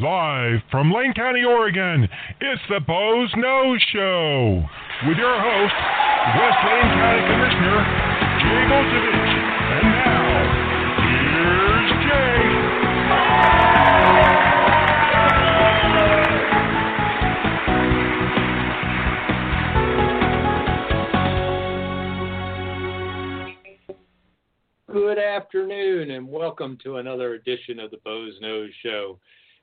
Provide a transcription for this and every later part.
Live from Lane County, Oregon, it's the Boze Noze Show with your host, West Lane County Commissioner Jay Bozievich. And now, here's Jay. Good afternoon, and welcome to another edition of the Boze Noze Show.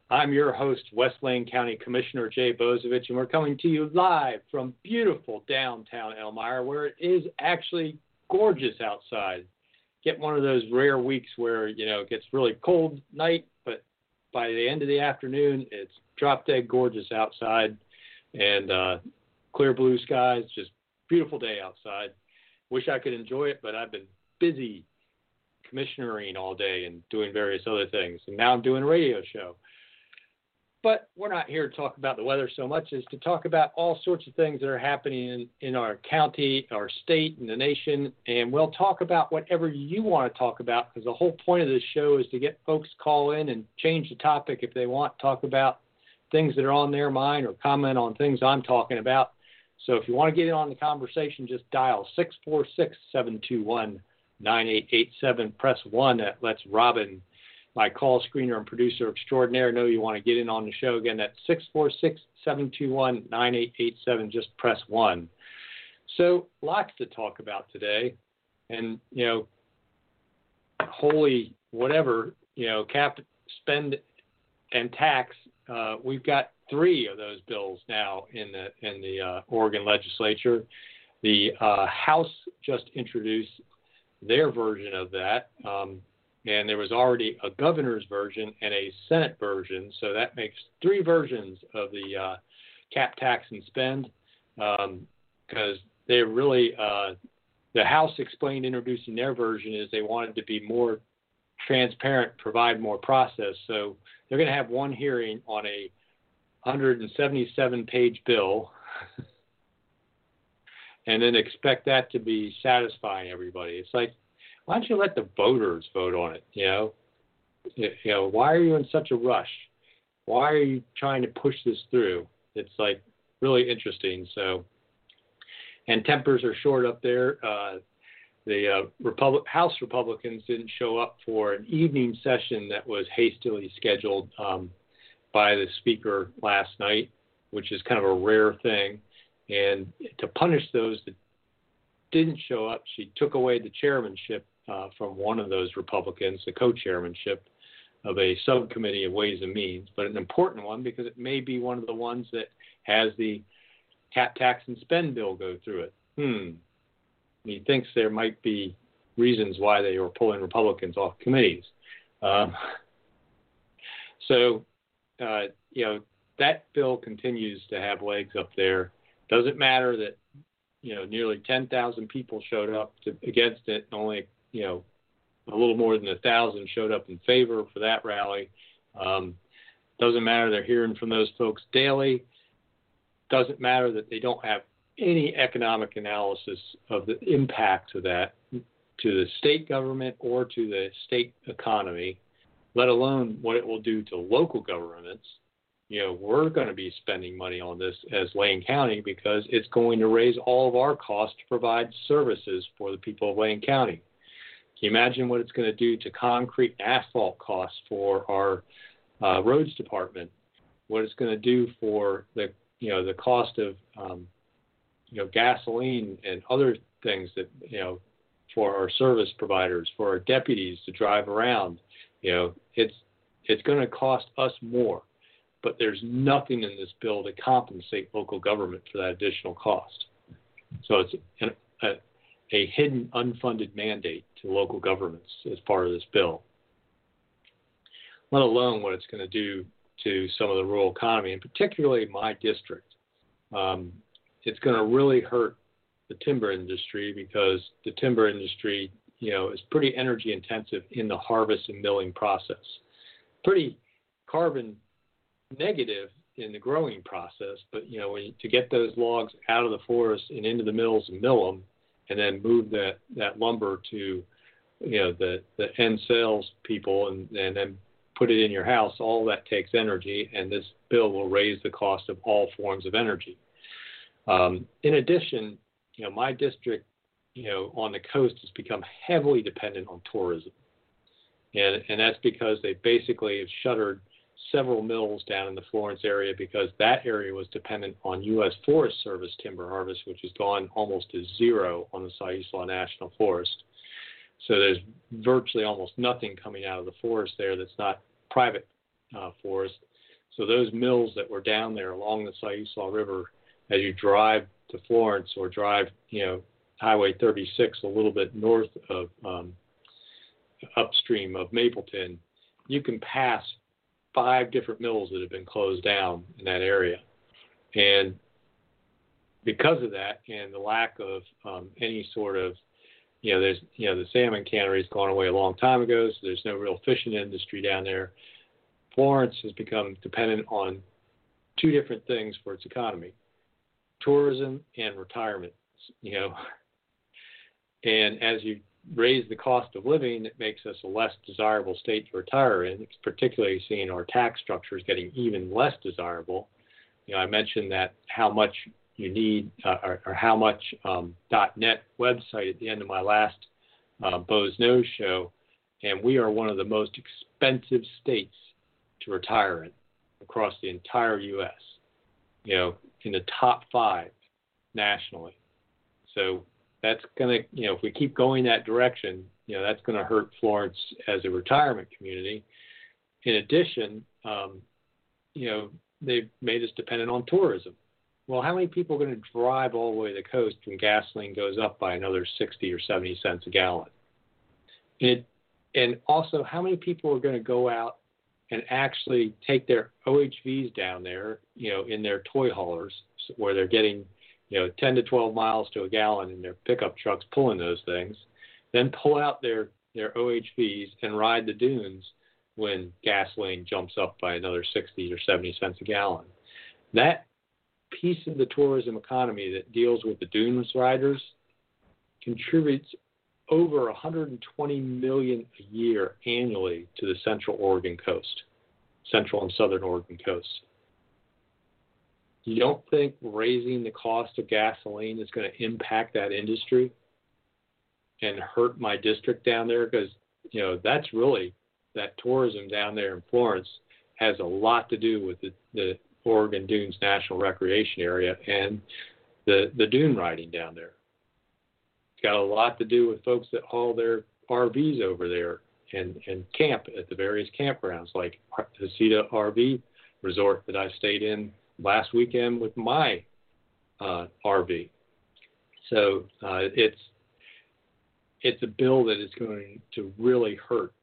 I'm your host, West Lane County Commissioner Jay Bozievich, and we're coming to you live from beautiful downtown Elmira, where it is actually gorgeous outside. Get one of those rare weeks where you know it gets really cold night, but by the end of the afternoon, it's drop dead gorgeous outside, and uh, clear blue skies. Just beautiful day outside. Wish I could enjoy it, but I've been busy commissionering all day and doing various other things, and now I'm doing a radio show. But we're not here to talk about the weather so much as to talk about all sorts of things that are happening in, in our county, our state, and the nation. And we'll talk about whatever you want to talk about because the whole point of this show is to get folks call in and change the topic if they want, talk about things that are on their mind or comment on things I'm talking about. So if you want to get in on the conversation, just dial 646 721 9887. Press 1. That lets Robin my call screener and producer extraordinaire know you want to get in on the show again, that's 646 721 9887. Just press 1. So, lots to talk about today. And, you know, holy whatever, you know, cap, spend, and tax, uh, we've got three of those bills now in the, in the uh, Oregon legislature. The uh, House just introduced their version of that. Um, and there was already a governor's version and a Senate version, so that makes three versions of the uh, cap, tax, and spend, because um, they really uh, the House explained introducing their version is they wanted to be more transparent, provide more process. So they're going to have one hearing on a 177 page bill. and then expect that to be satisfying everybody. It's like why don't you let the voters vote on it? You know, you know, why are you in such a rush? Why are you trying to push this through? It's like really interesting. So, and tempers are short up there. Uh, the uh, Republic, House Republicans didn't show up for an evening session that was hastily scheduled um, by the Speaker last night, which is kind of a rare thing. And to punish those that didn't show up, she took away the chairmanship uh, from one of those Republicans, the co chairmanship of a subcommittee of Ways and Means, but an important one because it may be one of the ones that has the cap, tax, and spend bill go through it. Hmm. He thinks there might be reasons why they were pulling Republicans off committees. Um, so, uh, you know, that bill continues to have legs up there. Doesn't matter that, you know, nearly 10,000 people showed up to, against it, and only you know, a little more than a thousand showed up in favor for that rally. Um, doesn't matter they're hearing from those folks daily. Doesn't matter that they don't have any economic analysis of the impact of that to the state government or to the state economy, let alone what it will do to local governments. You know, we're going to be spending money on this as Lane County because it's going to raise all of our costs to provide services for the people of Lane County. Can you imagine what it's going to do to concrete and asphalt costs for our uh, roads department? What it's going to do for the you know the cost of um, you know gasoline and other things that you know for our service providers, for our deputies to drive around. You know, it's it's going to cost us more, but there's nothing in this bill to compensate local government for that additional cost. So it's an, a, a hidden unfunded mandate to local governments as part of this bill, let alone what it's going to do to some of the rural economy, and particularly my district. Um, it's going to really hurt the timber industry because the timber industry, you know, is pretty energy intensive in the harvest and milling process. Pretty carbon negative in the growing process, but you know, when you, to get those logs out of the forest and into the mills and mill them, and then move that that lumber to, you know, the the end sales people, and and then put it in your house, all that takes energy, and this bill will raise the cost of all forms of energy. Um, in addition, you know, my district, you know, on the coast has become heavily dependent on tourism, and and that's because they basically have shuttered several mills down in the Florence area because that area was dependent on U.S. Forest Service timber harvest, which has gone almost to zero on the Siuslaw National Forest. So there's virtually almost nothing coming out of the forest there that's not private uh, forest. So those mills that were down there along the Siuslaw River, as you drive to Florence or drive, you know, Highway 36 a little bit north of um, upstream of Mapleton, you can pass five different mills that have been closed down in that area. And because of that and the lack of um, any sort of, you know, there's, you know, the salmon cannery's gone away a long time ago, so there's no real fishing industry down there. Florence has become dependent on two different things for its economy tourism and retirement, you know. And as you raise the cost of living, it makes us a less desirable state to retire in. Particularly seeing our tax structures getting even less desirable. You know, I mentioned that how much you need uh, or, or, how much um, .net website at the end of my last uh, Boze Noze show, and we are one of the most expensive states to retire in across the entire U.S. You know, in the top five nationally. So that's going to, you know, if we keep going that direction, you know, that's going to hurt Florence as a retirement community. In addition, um, you know, they've made us dependent on tourism. Well, how many people are going to drive all the way to the coast when gasoline goes up by another 60 or 70 cents a gallon? It, and also, how many people are going to go out and actually take their OHVs down there, you know, in their toy haulers where they're getting you know, 10 to 12 miles to a gallon in their pickup trucks pulling those things, then pull out their, their OHVs and ride the dunes when gasoline jumps up by another 60 or 70 cents a gallon. That piece of the tourism economy that deals with the dunes riders contributes over 120 million a year annually to the central Oregon coast, central and southern Oregon coast. You don't think raising the cost of gasoline is going to impact that industry and hurt my district down there? Because, you know, that's really that tourism down there in Florence has a lot to do with the, the Oregon Dunes National Recreation Area and the, the dune riding down there. It's got a lot to do with folks that haul their RVs over there and, and camp at the various campgrounds like Cedar RV resort that I stayed in last weekend with my uh, RV. So uh, it's it's a bill that is going to really hurt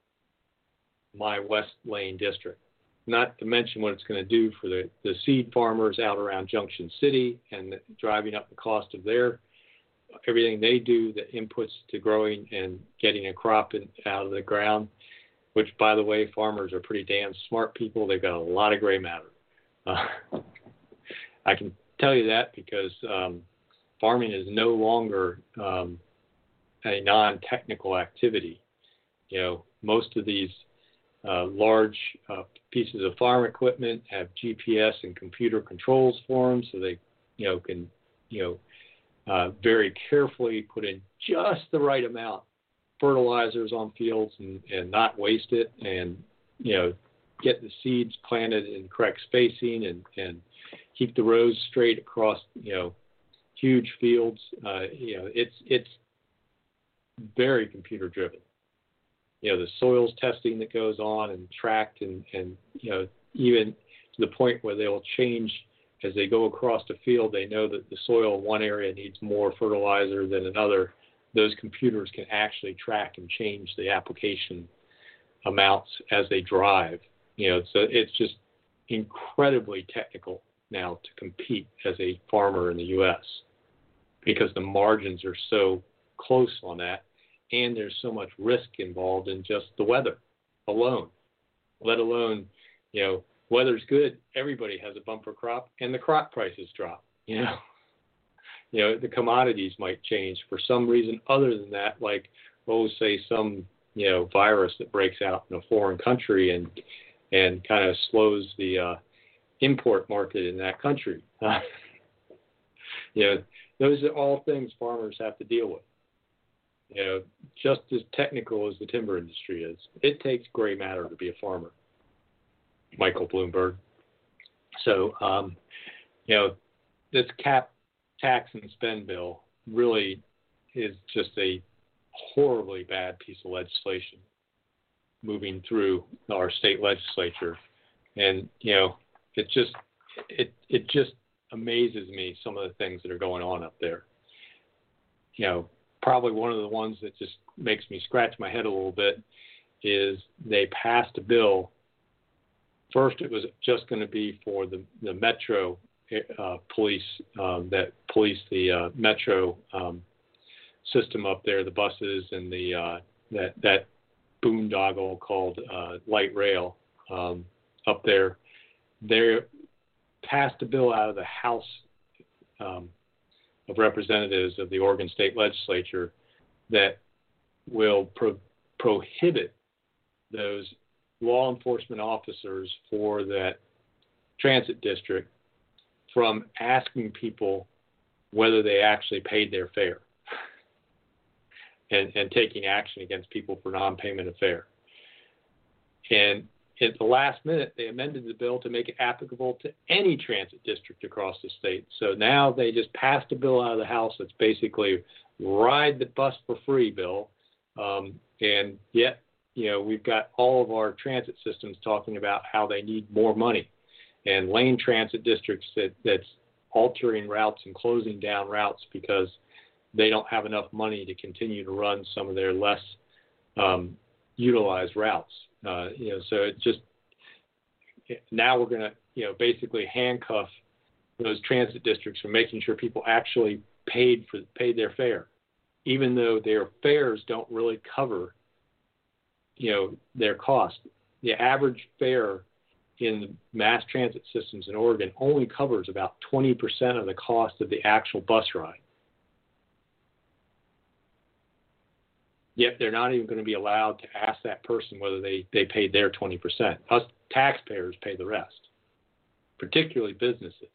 my West Lane district. Not to mention what it's going to do for the, the seed farmers out around Junction City and driving up the cost of their everything they do, the inputs to growing and getting a crop in, out of the ground. Which, by the way, farmers are pretty damn smart people. They've got a lot of gray matter. Uh, I can tell you that because um, farming is no longer um, a non-technical activity. You know, most of these uh, large uh, pieces of farm equipment have GPS and computer controls for them, so they, you know, can, you know, uh, very carefully put in just the right amount fertilizers on fields and, and not waste it, and you know, get the seeds planted in correct spacing and and keep the rows straight across, you know, huge fields. Uh, you know, it's it's very computer driven. You know, the soils testing that goes on and tracked and and you know even to the point where they'll change as they go across the field. They know that the soil in one area needs more fertilizer than another. Those computers can actually track and change the application amounts as they drive. You know, so it's just incredibly technical now to compete as a farmer in the U.S. because the margins are so close on that, and there's so much risk involved in just the weather alone, let alone, you know, weather's good, everybody has a bumper crop, and the crop prices drop. You know, you know the commodities might change for some reason other than that, like oh, say some you know virus that breaks out in a foreign country and and kind of slows the uh, import market in that country. You know, those are all things farmers have to deal with. You know, just as technical as the timber industry is, it takes gray matter to be a farmer. Michael Bloomberg. So, um, you know, this cap tax and spend bill really is just a horribly bad piece of legislation moving through our state legislature, and you know, it just it it just amazes me some of the things that are going on up there. You know, probably one of the ones that just makes me scratch my head a little bit is they passed a bill. First, it was just going to be for the the metro uh, police um, that police the uh, metro um, system up there, the buses and the uh, that that boondoggle called uh, light rail um, up there. They passed a bill out of the House um, of Representatives of the Oregon State Legislature that will pro- prohibit those law enforcement officers for that transit district from asking people whether they actually paid their fare and, and taking action against people for non-payment of fare. And at the last minute, they amended the bill to make it applicable to any transit district across the state. So now they just passed a bill out of the House that's basically ride the bus for free bill. Um, and yet, you know, we've got all of our transit systems talking about how they need more money and lane transit districts that, that's altering routes and closing down routes because they don't have enough money to continue to run some of their less um, utilized routes. Uh, you know, so it just now we're going to you know basically handcuff those transit districts from making sure people actually paid for paid their fare, even though their fares don't really cover you know their cost. The average fare in the mass transit systems in Oregon only covers about 20% of the cost of the actual bus ride. Yet they're not even going to be allowed to ask that person whether they, they paid their 20%. Us taxpayers pay the rest, particularly businesses,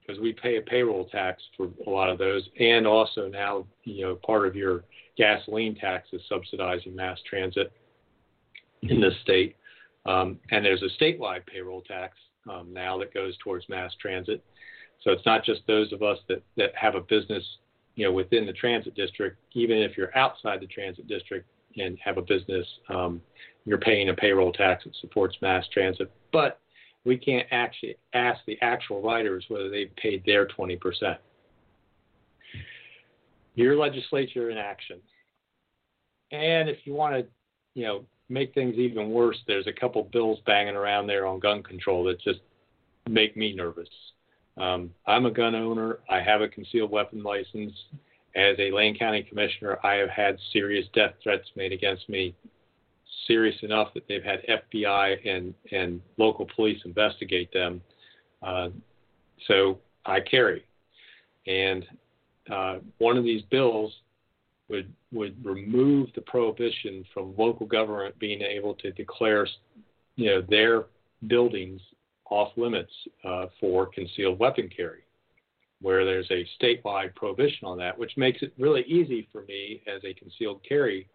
because we pay a payroll tax for a lot of those. And also now, you know, part of your gasoline tax is subsidizing mass transit in this state. Um, and there's a statewide payroll tax um, now that goes towards mass transit. So it's not just those of us that, that have a business, you know, within the transit district. Even if you're outside the transit district and have a business, um, you're paying a payroll tax that supports mass transit. But we can't actually ask the actual riders whether they've paid their 20%. Your legislature in action. And if you want to, you know, make things even worse, there's a couple bills banging around there on gun control that just make me nervous. Um, I'm a gun owner. I have a concealed weapon license. As a Lane County Commissioner, I have had serious death threats made against me, serious enough that they've had FBI and, and local police investigate them. Uh, so I carry. And uh, one of these bills would would remove the prohibition from local government being able to declare, you know, their buildings off limits uh, for concealed weapon carry, where there's a statewide prohibition on that, which makes it really easy for me as a concealed carry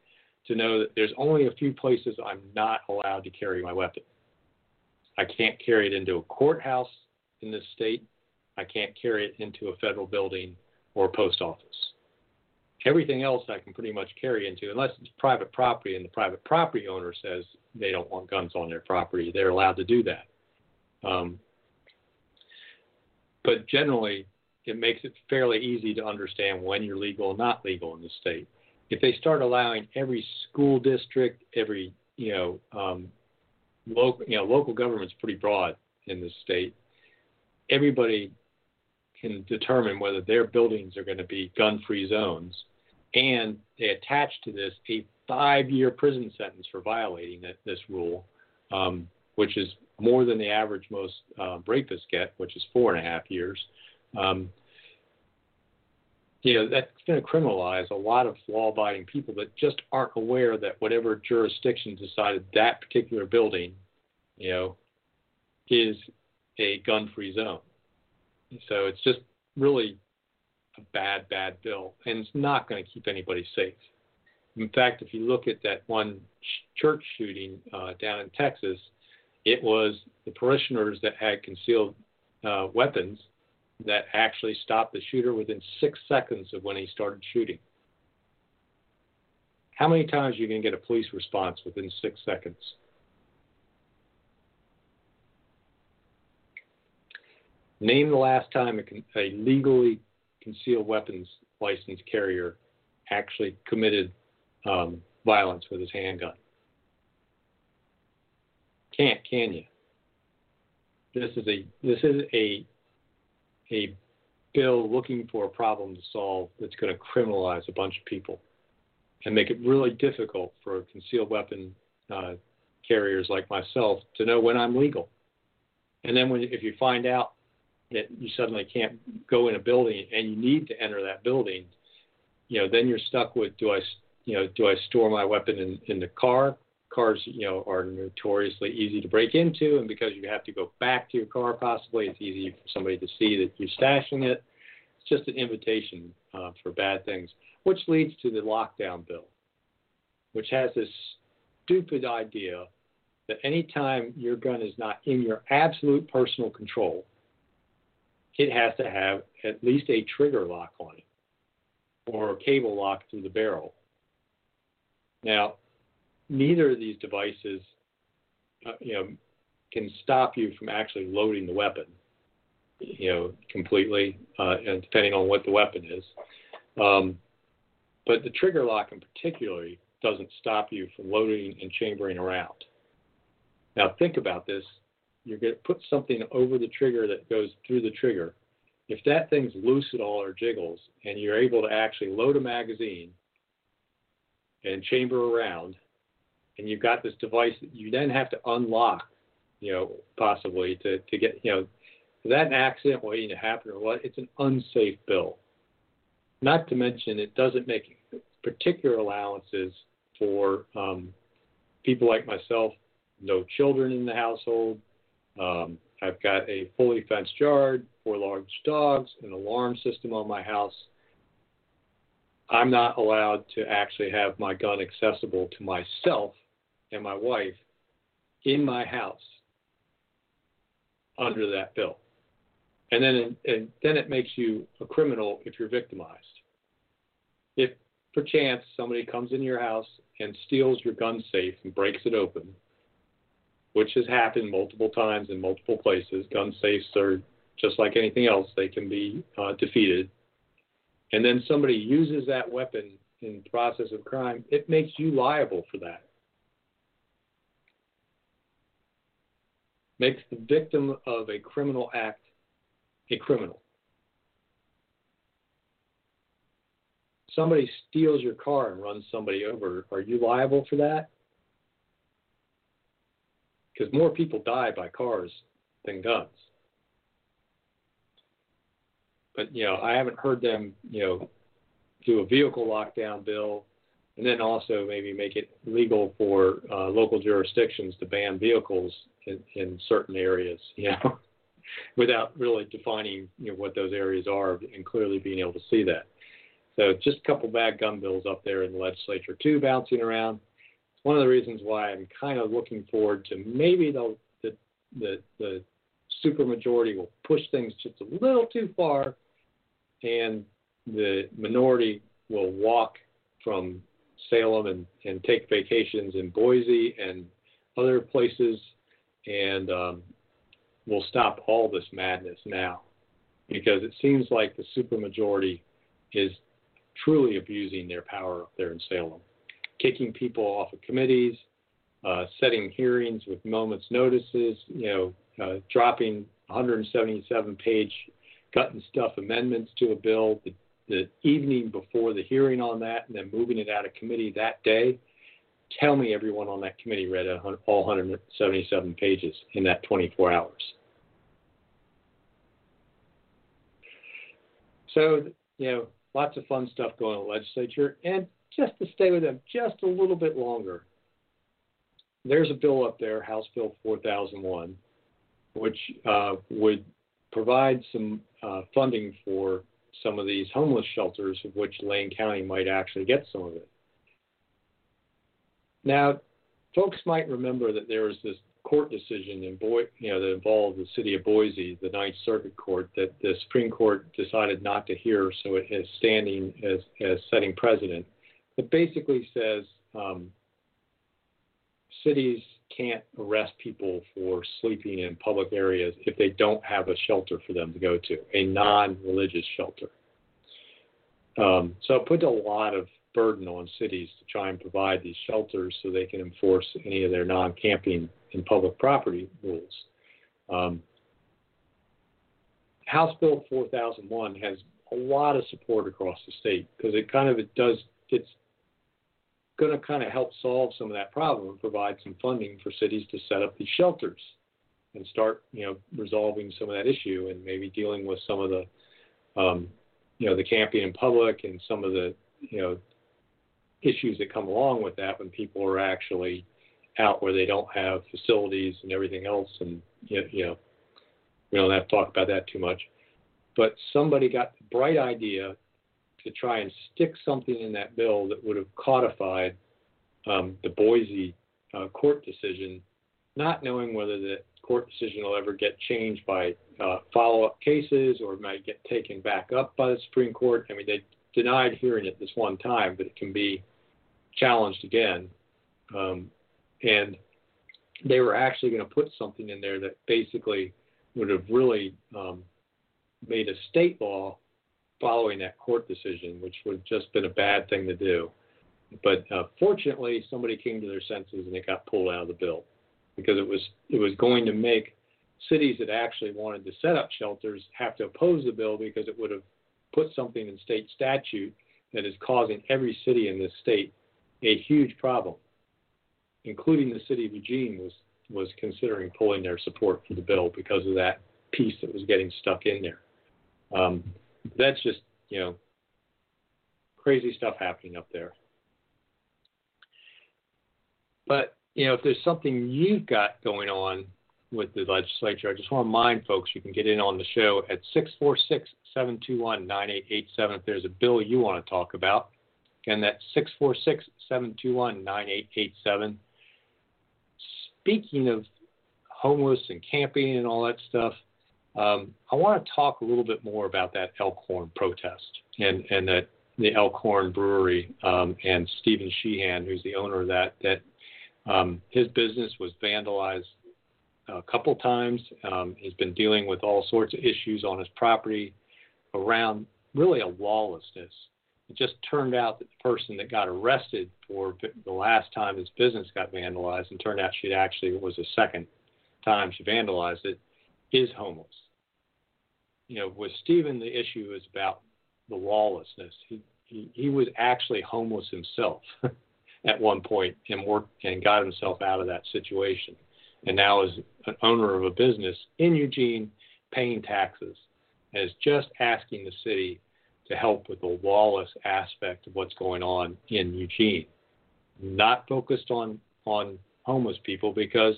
to know that there's only a few places I'm not allowed to carry my weapon. I can't carry it into a courthouse in this state. I can't carry it into a federal building or a post office. Everything else I can pretty much carry into, unless it's private property and the private property owner says they don't want guns on their property, they're allowed to do that. Um, but generally, it makes it fairly easy to understand when you're legal and not legal in the state. If they start allowing every school district, every you know, um, local you know local government's pretty broad in the state. Everybody can determine whether their buildings are going to be gun free zones. And they attach to this a five year prison sentence for violating that, this rule, um, which is more than the average most uh, rapists get, which is four and a half years. Um, you know, that's going to criminalize a lot of law abiding people that just aren't aware that whatever jurisdiction decided that particular building, you know, is a gun free zone. So it's just really a bad, bad bill, and it's not going to keep anybody safe. In fact, if you look at that one church shooting uh, down in Texas, it was the parishioners that had concealed uh, weapons that actually stopped the shooter within six seconds of when he started shooting. How many times are you going to get a police response within six seconds? Name the last time a, a legally concealed weapons license carrier actually committed um, violence with his handgun. Can't, can you? This is a this is a a bill looking for a problem to solve that's going to criminalize a bunch of people and make it really difficult for concealed weapon uh, carriers like myself to know when I'm legal. And then when if you find out that you suddenly can't go in a building and you need to enter that building, you know, then you're stuck with do I, you know, do I store my weapon in, in the car? Cars, you know, are notoriously easy to break into, and because you have to go back to your car, possibly it's easy for somebody to see that you're stashing it. It's just an invitation uh, for bad things, which leads to the lockdown bill, which has this stupid idea that anytime your gun is not in your absolute personal control, it has to have at least a trigger lock on it or a cable lock through the barrel. Now, neither of these devices, uh, you know, can stop you from actually loading the weapon, you know, completely, uh, and depending on what the weapon is. Um, but the trigger lock, in particular, doesn't stop you from loading and chambering around. Now, think about this you're going to put something over the trigger that goes through the trigger. If that thing's loose at all or jiggles, and you're able to actually load a magazine and chamber around, and you've got this device that you then have to unlock, you know, possibly to, to get, you know, that accident waiting to happen or what, it's an unsafe bill. Not to mention, it doesn't make particular allowances for um, people like myself, no children in the household, um, I've got a fully fenced yard, four large dogs, an alarm system on my house. I'm not allowed to actually have my gun accessible to myself and my wife in my house under that bill. And then, and then it makes you a criminal if you're victimized. If perchance somebody comes in your house and steals your gun safe and breaks it open, which has happened multiple times in multiple places. Gun safes are just like anything else, they can be uh, defeated. And then somebody uses that weapon in the process of crime, it makes you liable for that. Makes the victim of a criminal act a criminal. Somebody steals your car and runs somebody over. Are you liable for that? because more people die by cars than guns. But you know, I haven't heard them, you know, do a vehicle lockdown bill, and then also maybe make it legal for uh, local jurisdictions to ban vehicles in, in certain areas. You know, without really defining you know what those areas are and clearly being able to see that. So just a couple bad gun bills up there in the legislature too, bouncing around one of the reasons why I'm kind of looking forward to maybe the the the, the supermajority will push things just a little too far, and the minority will walk from Salem and, and take vacations in Boise and other places, and um, we'll stop all this madness now, because it seems like the supermajority is truly abusing their power up there in Salem. Kicking people off of committees, uh, setting hearings with moments notices, you know, uh, dropping 177 page cut and stuff amendments to a bill. The, the evening before the hearing on that, and then moving it out of committee that day. Tell me everyone on that committee read all 177 pages in that 24 hours. So, you know, lots of fun stuff going on legislature. And just to stay with them just a little bit longer, there's a bill up there, House Bill 4001, which uh, would provide some uh, funding for some of these homeless shelters, of which Lane County might actually get some of it. Now, folks might remember that there was this court decision in Boy, you know, that involved the city of Boise, the Ninth Circuit Court, that the Supreme Court decided not to hear, so it has standing as as setting precedent. It basically says um, cities can't arrest people for sleeping in public areas if they don't have a shelter for them to go to, a non-religious shelter. Um, so it puts a lot of burden on cities to try and provide these shelters so they can enforce any of their non-camping and public property rules. Um, House Bill 4001 has a lot of support across the state because it kind of it does it's going to kind of help solve some of that problem and provide some funding for cities to set up these shelters and start you know resolving some of that issue and maybe dealing with some of the um, you know the camping in public and some of the you know issues that come along with that when people are actually out where they don't have facilities and everything else. And, you know, we don't have to talk about that too much. But somebody got the bright idea to try and stick something in that bill that would have codified um, the Boise uh, court decision, not knowing whether the court decision will ever get changed by uh, follow up cases or might get taken back up by the Supreme Court. I mean, they denied hearing it this one time, but it can be challenged again. Um, and they were actually going to put something in there that basically would have really um, made a state law following that court decision, which would have just been a bad thing to do. But uh, fortunately, somebody came to their senses and it got pulled out of the bill because it was it was going to make cities that actually wanted to set up shelters have to oppose the bill because it would have put something in state statute that is causing every city in this state a huge problem including the city of Eugene, was was considering pulling their support for the bill because of that piece that was getting stuck in there. Um, that's just you know crazy stuff happening up there. But you know, if there's something you've got going on with the legislature, I just want to remind folks you can get in on the show at 646 721 9887 if there's a bill you want to talk about. Again, that's 646 721 9887 speaking of homeless and camping and all that stuff, um, I want to talk a little bit more about that Elkhorn protest and, and that the Elkhorn Brewery um, and Stephen Sheehan, who's the owner of that, that um, his business was vandalized a couple times. Um, he's been dealing with all sorts of issues on his property around really a lawlessness it just turned out that the person that got arrested for the last time his business got vandalized, and turned out she actually was the second time she vandalized it, is homeless. You know, with Stephen, the issue is about the lawlessness. He he, he was actually homeless himself at one point and worked and got himself out of that situation, and now is an owner of a business in Eugene, paying taxes, and is just asking the city to help with the lawless aspect of what's going on in Eugene. Not focused on, on homeless people because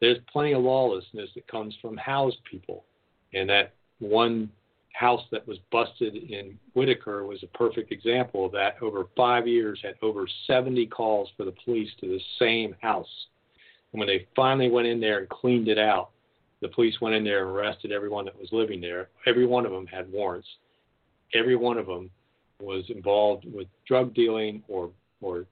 there's plenty of lawlessness that comes from housed people. And that one house that was busted in Whiteaker was a perfect example of that. Over five years, had over 70 calls for the police to the same house. And when they finally went in there and cleaned it out, the police went in there and arrested everyone that was living there. Every one of them had warrants every one of them was involved with drug dealing or or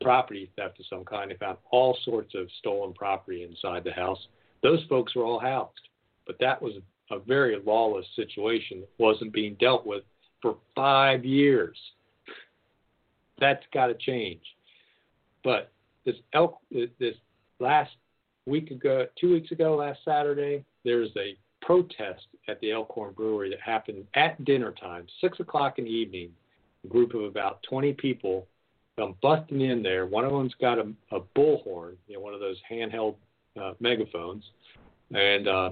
property theft of some kind. They found all sorts of stolen property inside the house. Those folks were all housed, but that was a very lawless situation that wasn't being dealt with for five years. That's got to change. But this elk, this last week ago, two weeks ago, last Saturday, there's a protest at the Elkhorn Brewery that happened at dinner time, six o'clock in the evening. A group of about 20 people come busting in there. One of them's got a, a bullhorn, you know, one of those handheld uh, megaphones, and uh,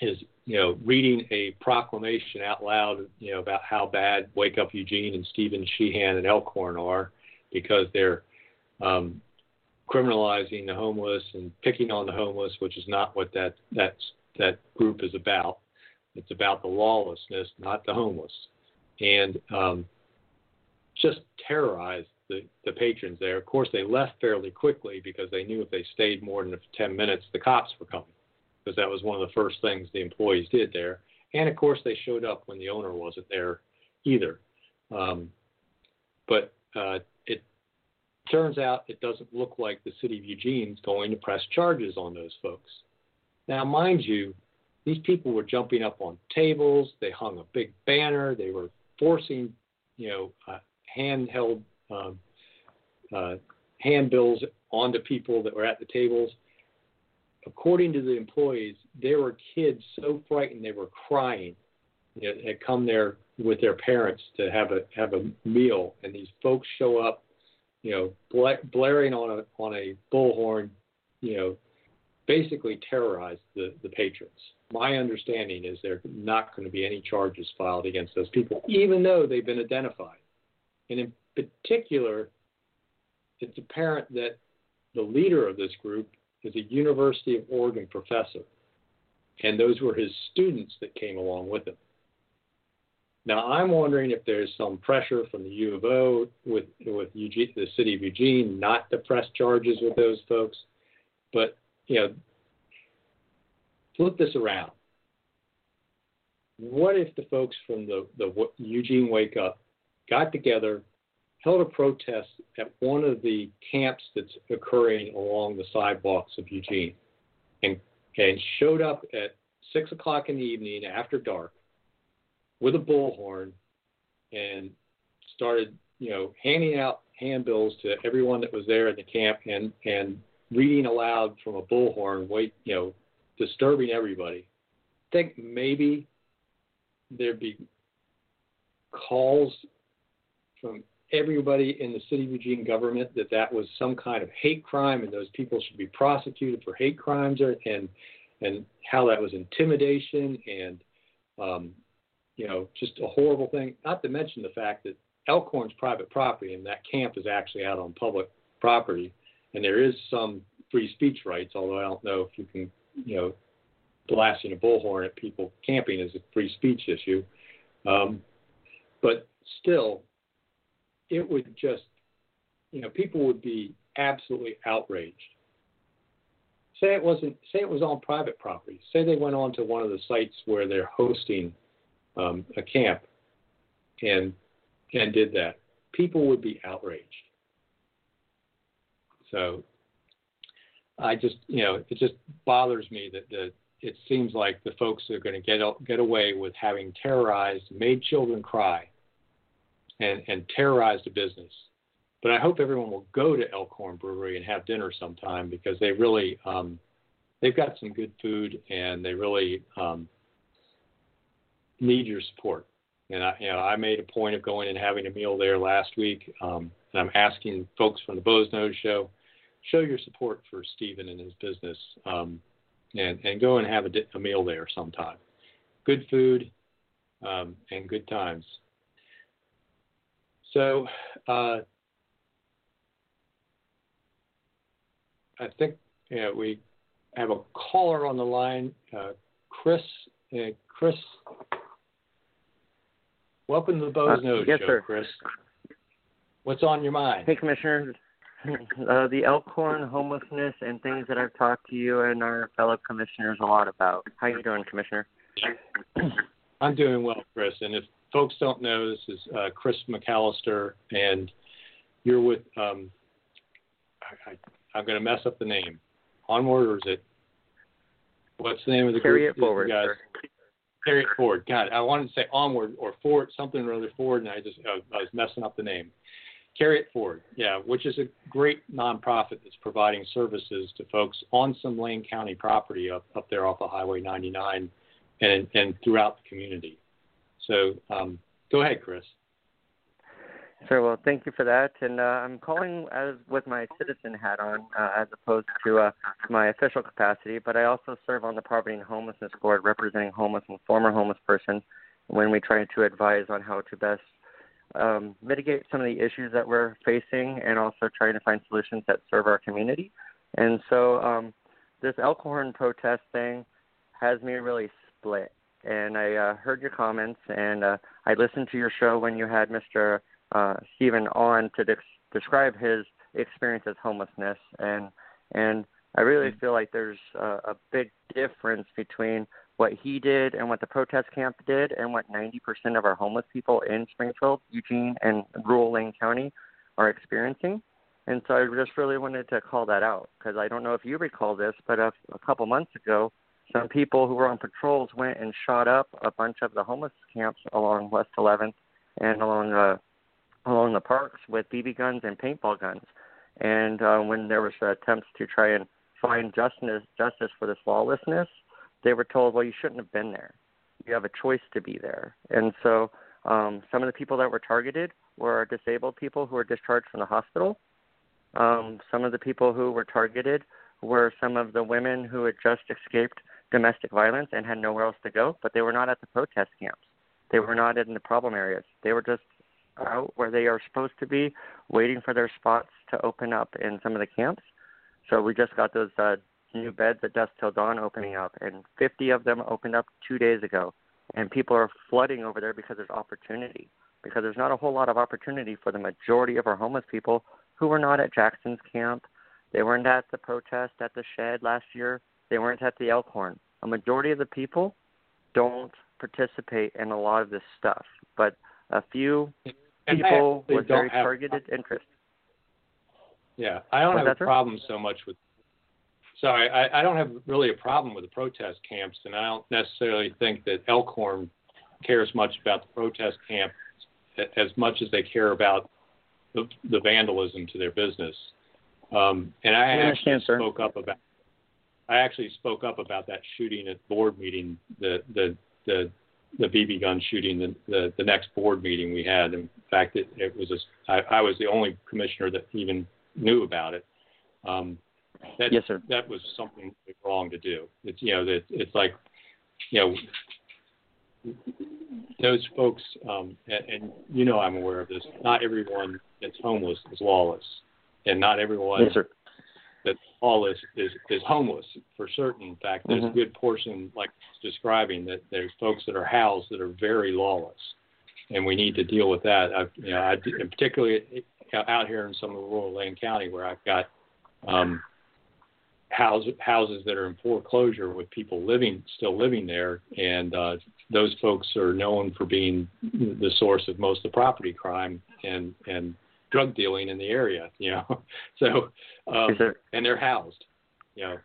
is you know reading a proclamation out loud, you know, about how bad Wake Up Eugene and Stephen Sheehan and Elkhorn are because they're um, criminalizing the homeless and picking on the homeless, which is not what that that that group is about. It's about the lawlessness, not the homeless, and um, just terrorized the, the patrons there. Of course, they left fairly quickly because they knew if they stayed more than 10 minutes, the cops were coming, because that was one of the first things the employees did there. And of course, they showed up when the owner wasn't there either. Um, but uh, it Turns out it doesn't look like the city of Eugene's going to press charges on those folks. Now, mind you, these people were jumping up on tables. They hung a big banner. They were forcing, you know, uh, handheld um, uh, handbills onto people that were at the tables. According to the employees, there were kids so frightened they were crying. Know, had come there with their parents to have a have a meal, and these folks show up you know, bla- blaring on a on a bullhorn, you know, basically terrorized the the patrons. My understanding is there not going to be any charges filed against those people, even though they've been identified. And in particular, it's apparent that the leader of this group is a University of Oregon professor, and those were his students that came along with him. Now, I'm wondering if there's some pressure from the U of O with with Eugene, the city of Eugene not to press charges with those folks. But you know, flip this around. What if the folks from the, the Eugene Wake Up got together, held a protest at one of the camps that's occurring along the sidewalks of Eugene, and and showed up at six o'clock in the evening after dark with a bullhorn and started, you know, handing out handbills to everyone that was there at the camp and and reading aloud from a bullhorn, wait, you know, disturbing everybody. I think maybe there'd be calls from everybody in the city of Eugene government that that was some kind of hate crime and those people should be prosecuted for hate crimes or, and and how that was intimidation and um, you know, just a horrible thing. Not to mention the fact that Elkhorn's private property and that camp is actually out on public property, and there is some free speech rights. Although I don't know if you can, you know, blasting a bullhorn at people camping is a free speech issue. Um, but still, it would just, you know, people would be absolutely outraged. Say it wasn't. Say it was on private property. Say they went on to one of the sites where they're hosting um, a camp and and did that, people would be outraged. So I just you know it just bothers me that that it seems like the folks are going to get get away with having terrorized, made children cry, and and terrorized a business. But I hope everyone will go to Elkhorn Brewery and have dinner sometime because they really um, they've got some good food and they really um, need your support. And I, you know, I made a point of going and having a meal there last week. Um, and I'm asking folks from the Boze Noze Show, show your support for Stephen and his business, um, and and go and have a, a meal there sometime. Good food um, and good times. So uh, I think you know, we have a caller on the line, uh, Chris. Uh, Chris Welcome to the Boze uh, Noze yes, Show, sir. Chris. What's on your mind? Hey, Commissioner. Uh, the Elkhorn homelessness and things that I've talked to you and our fellow commissioners a lot about. How you doing, Commissioner? I'm doing well, Chris. And if folks don't know, this is uh, Chris McAllister, and you're with. Um, I, am going to mess up the name. Onward, or is it? What's the name of the Carry group? it forward, guys? Sir carry it forward. God, I wanted to say onward or forward, something or other forward, and I just I was messing up the name. Carry It Forward, yeah, which is a great nonprofit that's providing services to folks on some Lane County property up, up there off of Highway 99 and, and throughout the community. So um, go ahead, Chris. Sure. Well, thank you for that. And uh, I'm calling as with my citizen hat on, uh, as opposed to uh, my official capacity. But I also serve on the Poverty and Homelessness Board, representing homeless and former homeless person, when we try to advise on how to best um, mitigate some of the issues that we're facing, and also trying to find solutions that serve our community. And so, um, this Elkhorn protest thing has me really split. And I uh, heard your comments, and uh, I listened to your show when you had Mr uh, Stephen on to de- describe his experience as homelessness, and and I really mm-hmm. feel like there's a, a big difference between what he did and what the protest camp did, and what 90% of our homeless people in Springfield, Eugene, and rural Lane County are experiencing. And so I just really wanted to call that out because I don't know if you recall this, but a, a couple months ago, some people who were on patrols went and shot up a bunch of the homeless camps along West 11th and along uh, along the parks with BB guns and paintball guns. And uh, when there was attempts to try and find justice justice for this lawlessness, they were told, "Well, you shouldn't have been there. You have a choice to be there." And so, um, some of the people that were targeted were disabled people who were discharged from the hospital. Um, some of the people who were targeted were some of the women who had just escaped domestic violence and had nowhere else to go, but they were not at the protest camps. They were not in the problem areas. They were just out where they are supposed to be, waiting for their spots to open up in some of the camps. So we just got those uh, new beds at Dusk Till Dawn opening up, and 50 of them opened up two days ago. And people are flooding over there because there's opportunity. Because there's not a whole lot of opportunity for the majority of our homeless people who were not at Jackson's camp. They weren't at the protest at the shed last year. They weren't at the Elkhorn. A majority of the people don't participate in a lot of this stuff, but a few people with very have, targeted interest. Yeah, I don't have a problem so much with. Sorry, I, I don't have really a problem with the protest camps, and I don't necessarily think that Elkhorn cares much about the protest camp as much as they care about the, the vandalism to their business. Um, and I, I actually spoke up about. I actually spoke up about that shooting at board meeting, the the the the BB gun shooting the, the, the next board meeting we had. In fact, it, it was a, I, I was the only commissioner that even knew about it. Um, that, yes, sir. That was something wrong to do. It's you know that it's like you know those folks, um, and, and you know I'm aware of this. Not everyone that's homeless is lawless, and not everyone yes, sir that all is, is, is homeless for certain. In fact, there's mm-hmm. a good portion, like describing, that there's folks that are housed that are very lawless, and we need to deal with that. I've, you know, I, and particularly out here in some of the rural Lane County where I've got um, houses houses that are in foreclosure with people living still living there, and uh, those folks are known for being the source of most of the property crime and and drug dealing in the area, you know. so, um, and they're housed, you know.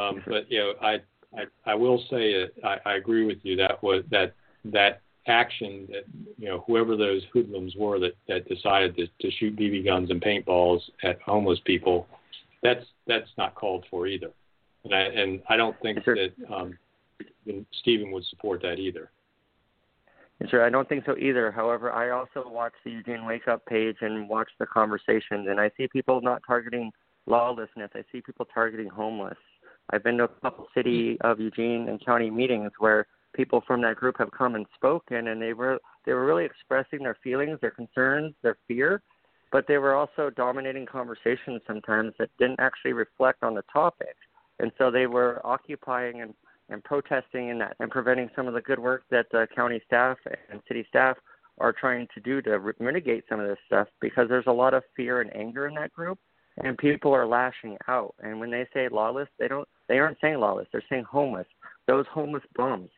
Um, but you know, I, I I will say that I, I agree with you that was that that action that you know whoever those hoodlums were that that decided to, to shoot BB guns and paintballs at homeless people, that's that's not called for either, and I and I don't think that um, Stephen would support that either. Sure, I don't think so either. However, I also watch the Eugene Wake Up page and watch the conversations, and I see people not targeting lawlessness. I see people targeting homeless. I've been to a couple city of Eugene and county meetings where people from that group have come and spoken, and they were they were really expressing their feelings, their concerns, their fear, but they were also dominating conversations sometimes that didn't actually reflect on the topic, and so they were occupying and and protesting and, and preventing some of the good work that the county staff and city staff are trying to do to re- mitigate some of this stuff because there's a lot of fear and anger in that group and people are lashing out. And when they say lawless they don't they aren't saying lawless. They're saying homeless those homeless bums.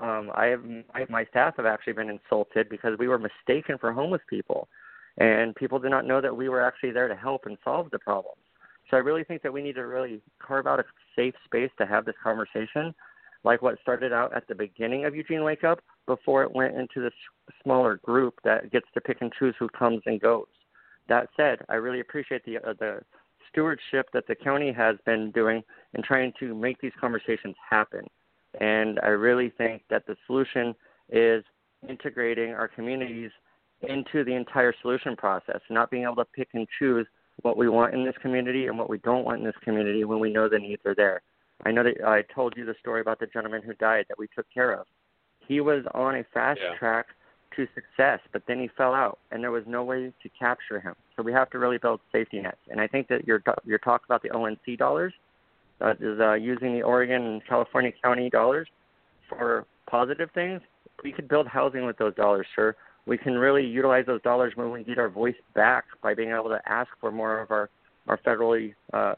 Um i have I, my staff have actually been insulted because we were mistaken for homeless people and people did not know that we were actually there to help and solve the problems so i really think that we need to really carve out a safe space to have this conversation like what started out at the beginning of Eugene Wake Up before it went into this smaller group that gets to pick and choose who comes and goes. That said, I really appreciate the uh, the stewardship that the county has been doing in trying to make these conversations happen. And I really think that the solution is integrating our communities into the entire solution process, not being able to pick and choose what we want in this community and what we don't want in this community when we know the needs are there. I know that I told you the story about the gentleman who died that we took care of. He was on a fast yeah. track to success, but then he fell out, and there was no way to capture him. So we have to really build safety nets. And I think that your your talk about the O&C dollars uh, is uh, using the Oregon and California county dollars for positive things. We could build housing with those dollars, sir. We can really utilize those dollars when we get our voice back by being able to ask for more of our our federally uh,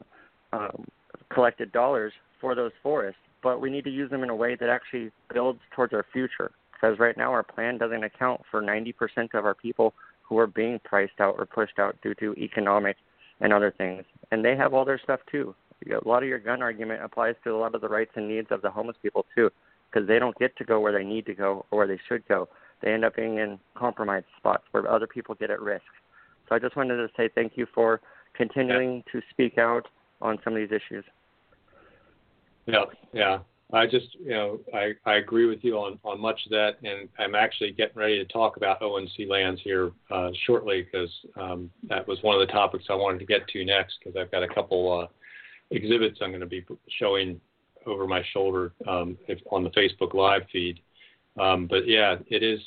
um, collected dollars for those forests. But we need to use them in a way that actually builds towards our future. Because right now our plan doesn't account for 90% of our people who are being priced out or pushed out due to economic and other things. And they have all their stuff too. A lot of your gun argument applies to a lot of the rights and needs of the homeless people too, because they don't get to go where they need to go or where they should go. They end up being in compromised spots where other people get at risk. So I just wanted to say thank you for continuing to speak out on some of these issues. Yeah, yeah. I just, you know, I, I agree with you on, on much of that, and I'm actually getting ready to talk about O&C lands here uh, shortly because um, that was one of the topics I wanted to get to next because I've got a couple uh, exhibits I'm going to be showing over my shoulder um, if, on the Facebook Live feed. Um, but yeah, it is,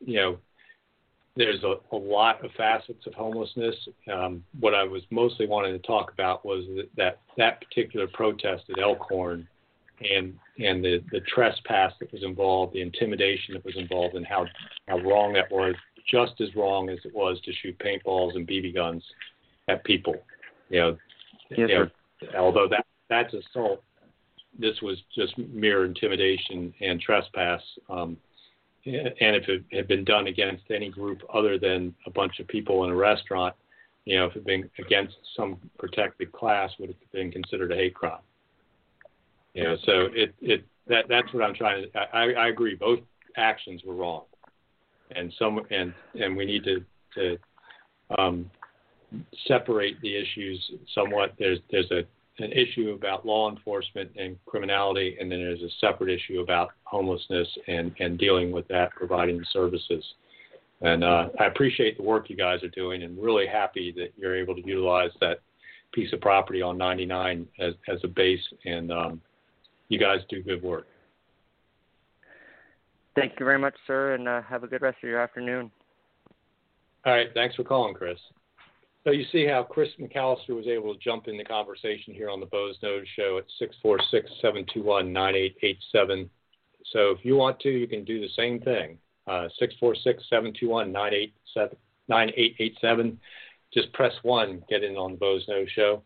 you know, there's a, a lot of facets of homelessness. Um, what I was mostly wanting to talk about was that that, that particular protest at Elkhorn and and the, the trespass that was involved, the intimidation that was involved, and how how wrong that was, just as wrong as it was to shoot paintballs and BB guns at people. You know, yes, you know although that that's assault, this was just mere intimidation and trespass. Um, and if it had been done against any group other than a bunch of people in a restaurant, you know, if it had been against some protected class, would have been considered a hate crime. You know, so it it that that's what I'm trying to. I, I agree. Both actions were wrong, and some and and we need to to um, separate the issues somewhat. There's there's a an issue about law enforcement and criminality, and then there's a separate issue about homelessness and, and dealing with that, providing services. And uh, I appreciate the work you guys are doing, and really happy that you're able to utilize that piece of property on 99 as, as a base. And um, you guys do good work. Thank you very much, sir, and uh, have a good rest of your afternoon. All right. Thanks for calling, Chris. So you see how Chris McAllister was able to jump in the conversation here on the Boze Noze Show at 646-721-9887. So if you want to, you can do the same thing. Uh, 646-721-9887. Just press 1, get in on the Boze Noze Show.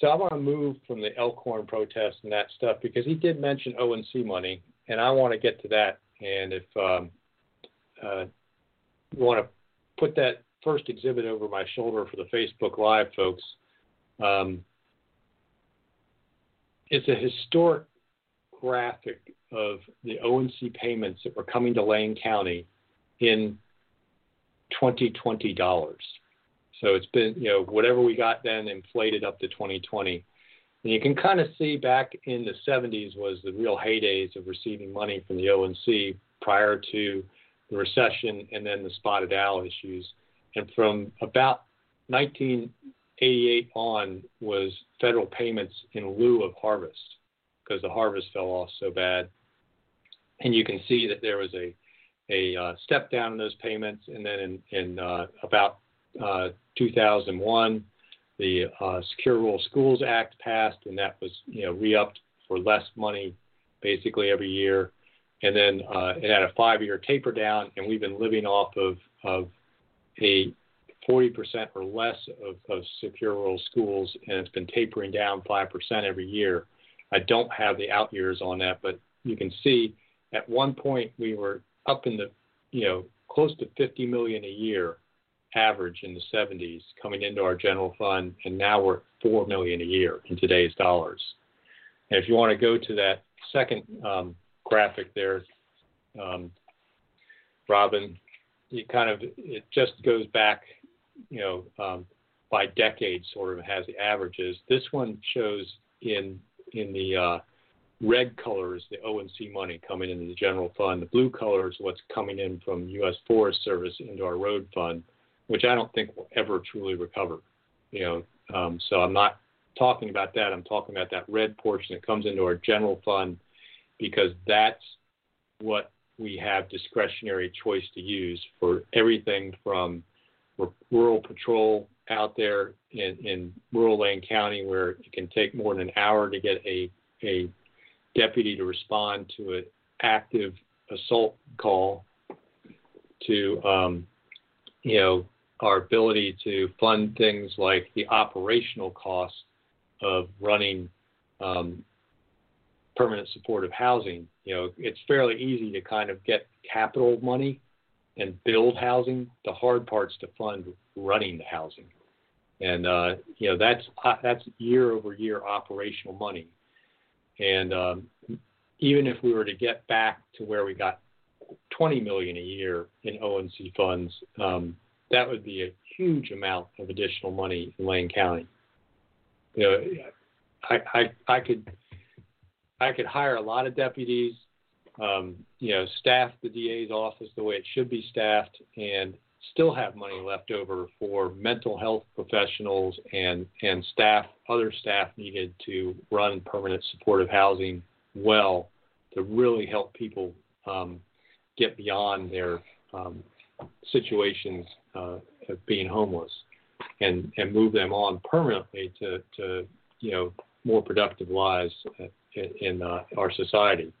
So I want to move from the Elkhorn protest and that stuff because he did mention O&C money, and I want to get to that. And if um, uh, you want to put that first exhibit over my shoulder for the Facebook Live folks, um, it's a historic graphic of the O&C payments that were coming to Lane County in 2020 dollars. So it's been, you know, whatever we got then inflated up to 2020. And you can kind of see back in the 70s was the real heydays of receiving money from the O&C prior to the recession and then the spotted owl issues. And from about 1988 on was federal payments in lieu of harvest because the harvest fell off so bad. And you can see that there was a a uh, step down in those payments, and then in, in uh, about uh, 2001, the uh, Secure Rural Schools Act passed, and that was you know re-upped for less money basically every year. And then uh, it had a five-year taper down, and we've been living off of, of a 40% or less of, of secure rural schools, and it's been tapering down 5% every year. I don't have the out years on that, but you can see at one point we were up in the, you know, close to 50 million a year average in the 70s coming into our general fund, and now we're at 4 million a year in today's dollars. And if you want to go to that second um, graphic there, um, Robin, you kind of it just goes back you know, um, by decade sort of has the averages. This one shows in in the uh, red color is the O&C money coming into the general fund. The blue color is what's coming in from U.S. Forest Service into our road fund, which I don't think will ever truly recover. You know, um, so I'm not talking about that. I'm talking about that red portion that comes into our general fund because that's what we have discretionary choice to use for everything from rural patrol out there in, in rural Lane County where it can take more than an hour to get a, a deputy to respond to an active assault call to um, you know our ability to fund things like the operational costs of running um, permanent supportive housing. You know, it's fairly easy to kind of get capital money and build housing. The hard part's to fund running the housing, and uh, you know that's uh, that's year over year operational money. And um, even if we were to get back to where we got 20 million a year in O&C funds, um, that would be a huge amount of additional money in Lane County. You know, I, I, I could I could hire a lot of deputies, um, you know, staff the DA's office the way it should be staffed, and still have money left over for mental health professionals and, and staff, other staff needed to run permanent supportive housing well to really help people um, get beyond their um, situations uh, of being homeless and, and move them on permanently to, to you know more productive lives in, in uh, our society.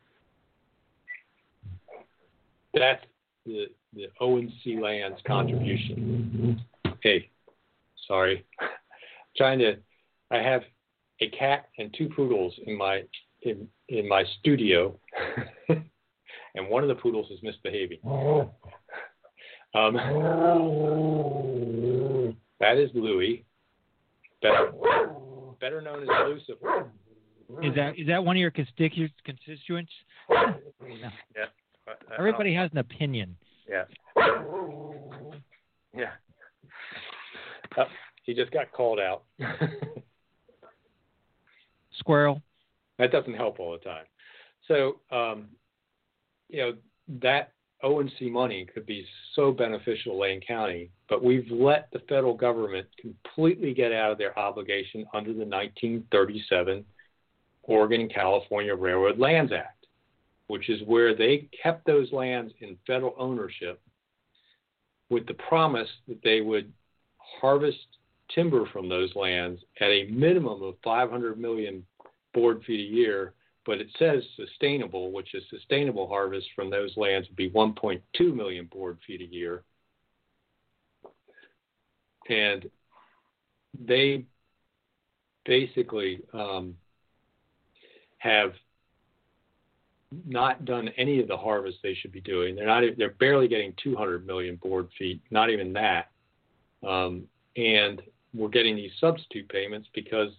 That's the the O&C Lands contribution. Hey, sorry, trying to. I have a cat and two poodles in my in in my studio, and one of the poodles is misbehaving. Um, that is Louis, better, better known as Lucifer. Is that is that one of your constitu- constituents? Yeah. Everybody has an opinion. Yeah. Yeah. Oh, he just got called out. Squirrel. That doesn't help all the time. So, um, you know, that O&C money could be so beneficial to Lane County, but we've let the federal government completely get out of their obligation under the 1937 Oregon and California Railroad Lands Act, which is where they kept those lands in federal ownership with the promise that they would harvest timber from those lands at a minimum of 500 million board feet a year, but it says sustainable, which is sustainable harvest from those lands would be 1.2 million board feet a year. And they basically um, have not done any of the harvest they should be doing. They're not. They're barely getting 200 million board feet. Not even that. Um, and we're getting these substitute payments because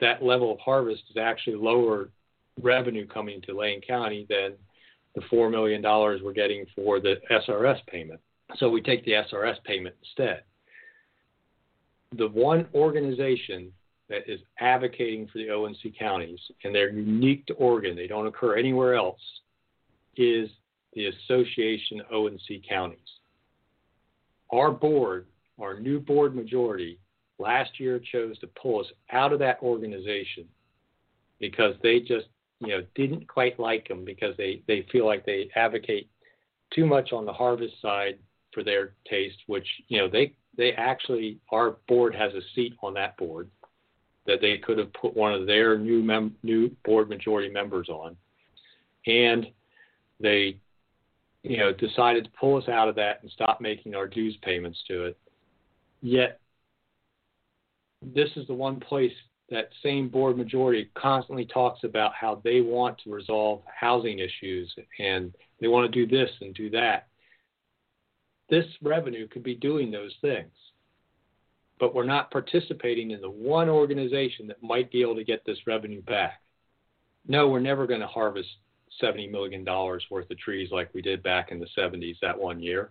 that level of harvest is actually lower revenue coming to Lane County than the four million dollars we're getting for the SRS payment. So we take the SRS payment instead. The one organization that is advocating for the O&C counties, and they're unique to Oregon, they don't occur anywhere else, is the Association O&C Counties. Our board, our new board majority, last year chose to pull us out of that organization because they just, you know, didn't quite like them because they, they feel like they advocate too much on the harvest side for their taste, which, you know, they, they actually, our board has a seat on that board that they could have put one of their new mem- new board majority members on, and they, you know, decided to pull us out of that and stop making our dues payments to it. Yet, this is the one place that same board majority constantly talks about how they want to resolve housing issues and they want to do this and do that. This revenue could be doing those things but we're not participating in the one organization that might be able to get this revenue back. No, we're never going to harvest $70 million worth of trees like we did back in the 70s that one year.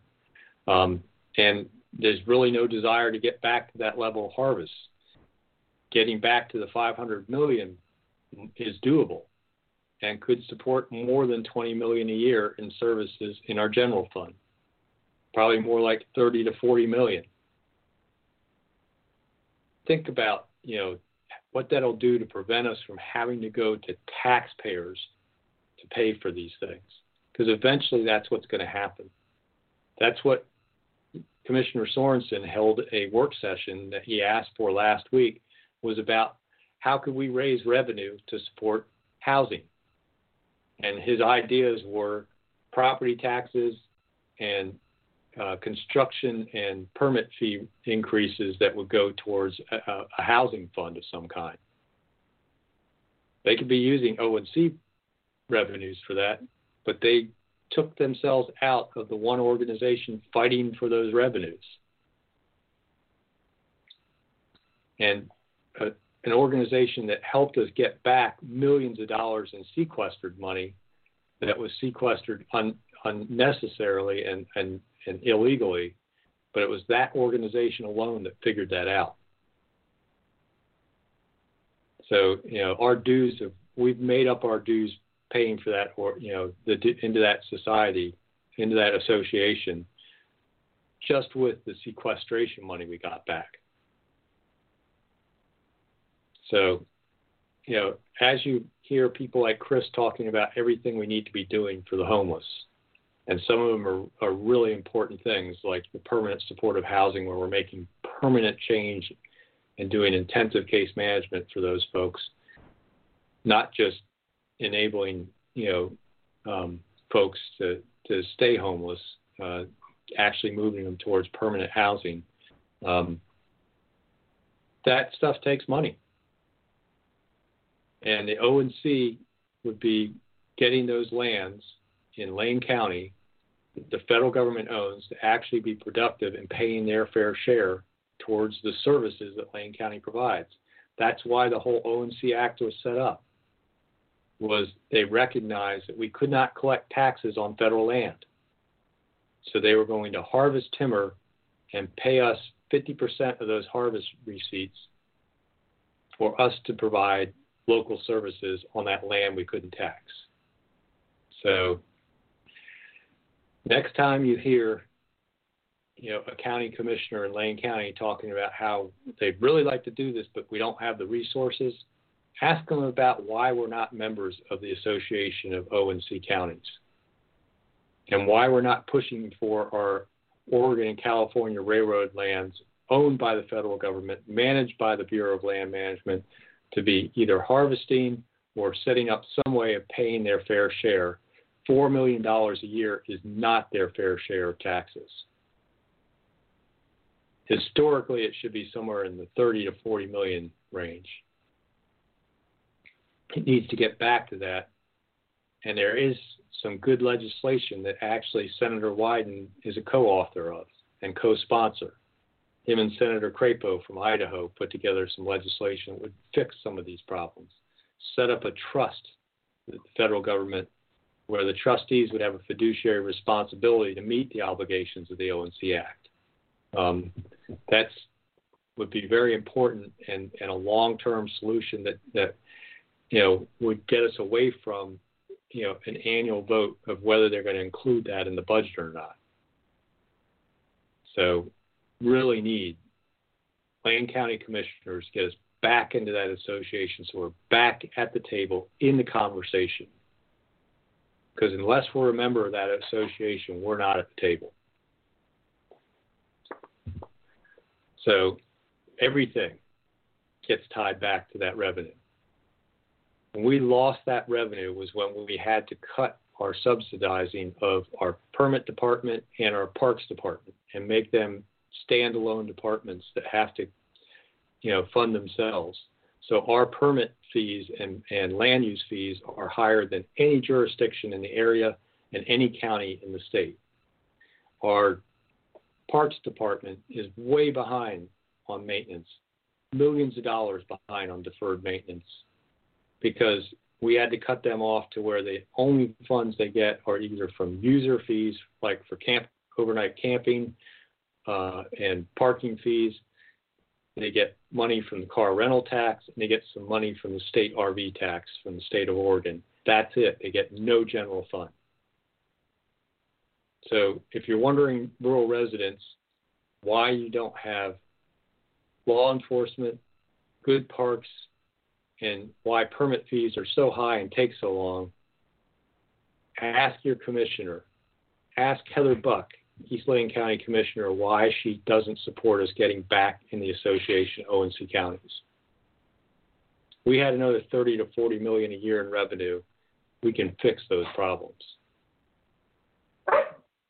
Um, and there's really no desire to get back to that level of harvest. Getting back to the 500 million is doable and could support more than 20 million a year in services in our general fund. Probably more like 30 to 40 million. Think about, you know, what that'll do to prevent us from having to go to taxpayers to pay for these things. Because eventually that's what's going to happen. That's what Commissioner Sorenson held a work session that he asked for last week was about how could we raise revenue to support housing. And his ideas were property taxes and uh, construction and permit fee increases that would go towards a, a housing fund of some kind. They could be using O&C revenues for that, but they took themselves out of the one organization fighting for those revenues. And a, an organization that helped us get back millions of dollars in sequestered money that was sequestered un, unnecessarily and, and, and illegally, but it was that organization alone that figured that out. So, you know, our dues have, we've made up our dues paying for that or, you know, the, into that society, into that association, just with the sequestration money we got back. So, you know, as you hear people like Chris talking about everything we need to be doing for the homeless, and some of them are, are really important things like the permanent supportive housing where we're making permanent change and doing intensive case management for those folks, not just enabling, you know, um, folks to, to stay homeless, uh, actually moving them towards permanent housing. Um, that stuff takes money and the O&C would be getting those lands in Lane County the federal government owns to actually be productive in paying their fair share towards the services that Lane County provides. That's why the whole O&C Act was set up. Was they recognized that we could not collect taxes on federal land. So they were going to harvest timber and pay us 50% of those harvest receipts for us to provide local services on that land we couldn't tax. So next time you hear you know a county commissioner in Lane County talking about how they'd really like to do this but we don't have the resources, ask them about why we're not members of the Association of O&C Counties and why we're not pushing for our Oregon and California railroad lands owned by the federal government, managed by the Bureau of Land Management, to be either harvesting or setting up some way of paying their fair share. $4 million a year is not their fair share of taxes. Historically, it should be somewhere in the 30 to 40 million range. It needs to get back to that. And there is some good legislation that actually Senator Wyden is a co author of and co sponsor him and Senator Crapo from Idaho put together some legislation that would fix some of these problems. Set up a trust with the federal government where the trustees would have a fiduciary responsibility to meet the obligations of the O&C Act. Um, that's would be very important and, and a long-term solution that, that you know would get us away from you know an annual vote of whether they're going to include that in the budget or not. So really need Lane County commissioners get us back into that association so we're back at the table in the conversation. Because unless we're a member of that association, we're not at the table. So everything gets tied back to that revenue. When we lost that revenue was when we had to cut our subsidizing of our permit department and our parks department and make them standalone departments that have to, you know, fund themselves. So our permit fees and, and land use fees are higher than any jurisdiction in the area and any county in the state. Our parks department is way behind on maintenance, millions of dollars behind on deferred maintenance because we had to cut them off to where the only funds they get are either from user fees, like for camp overnight camping uh, and parking fees. They get money from the car rental tax, and they get some money from the state RV tax from the state of Oregon. That's it. They get no general fund. So if you're wondering, rural residents, why you don't have law enforcement, good parks, and why permit fees are so high and take so long, ask your commissioner. Ask Heather Buch, East Lane County Commissioner, why she doesn't support us getting back in the association of O&C counties. We had another 30 to 40 million a year in revenue. We can fix those problems.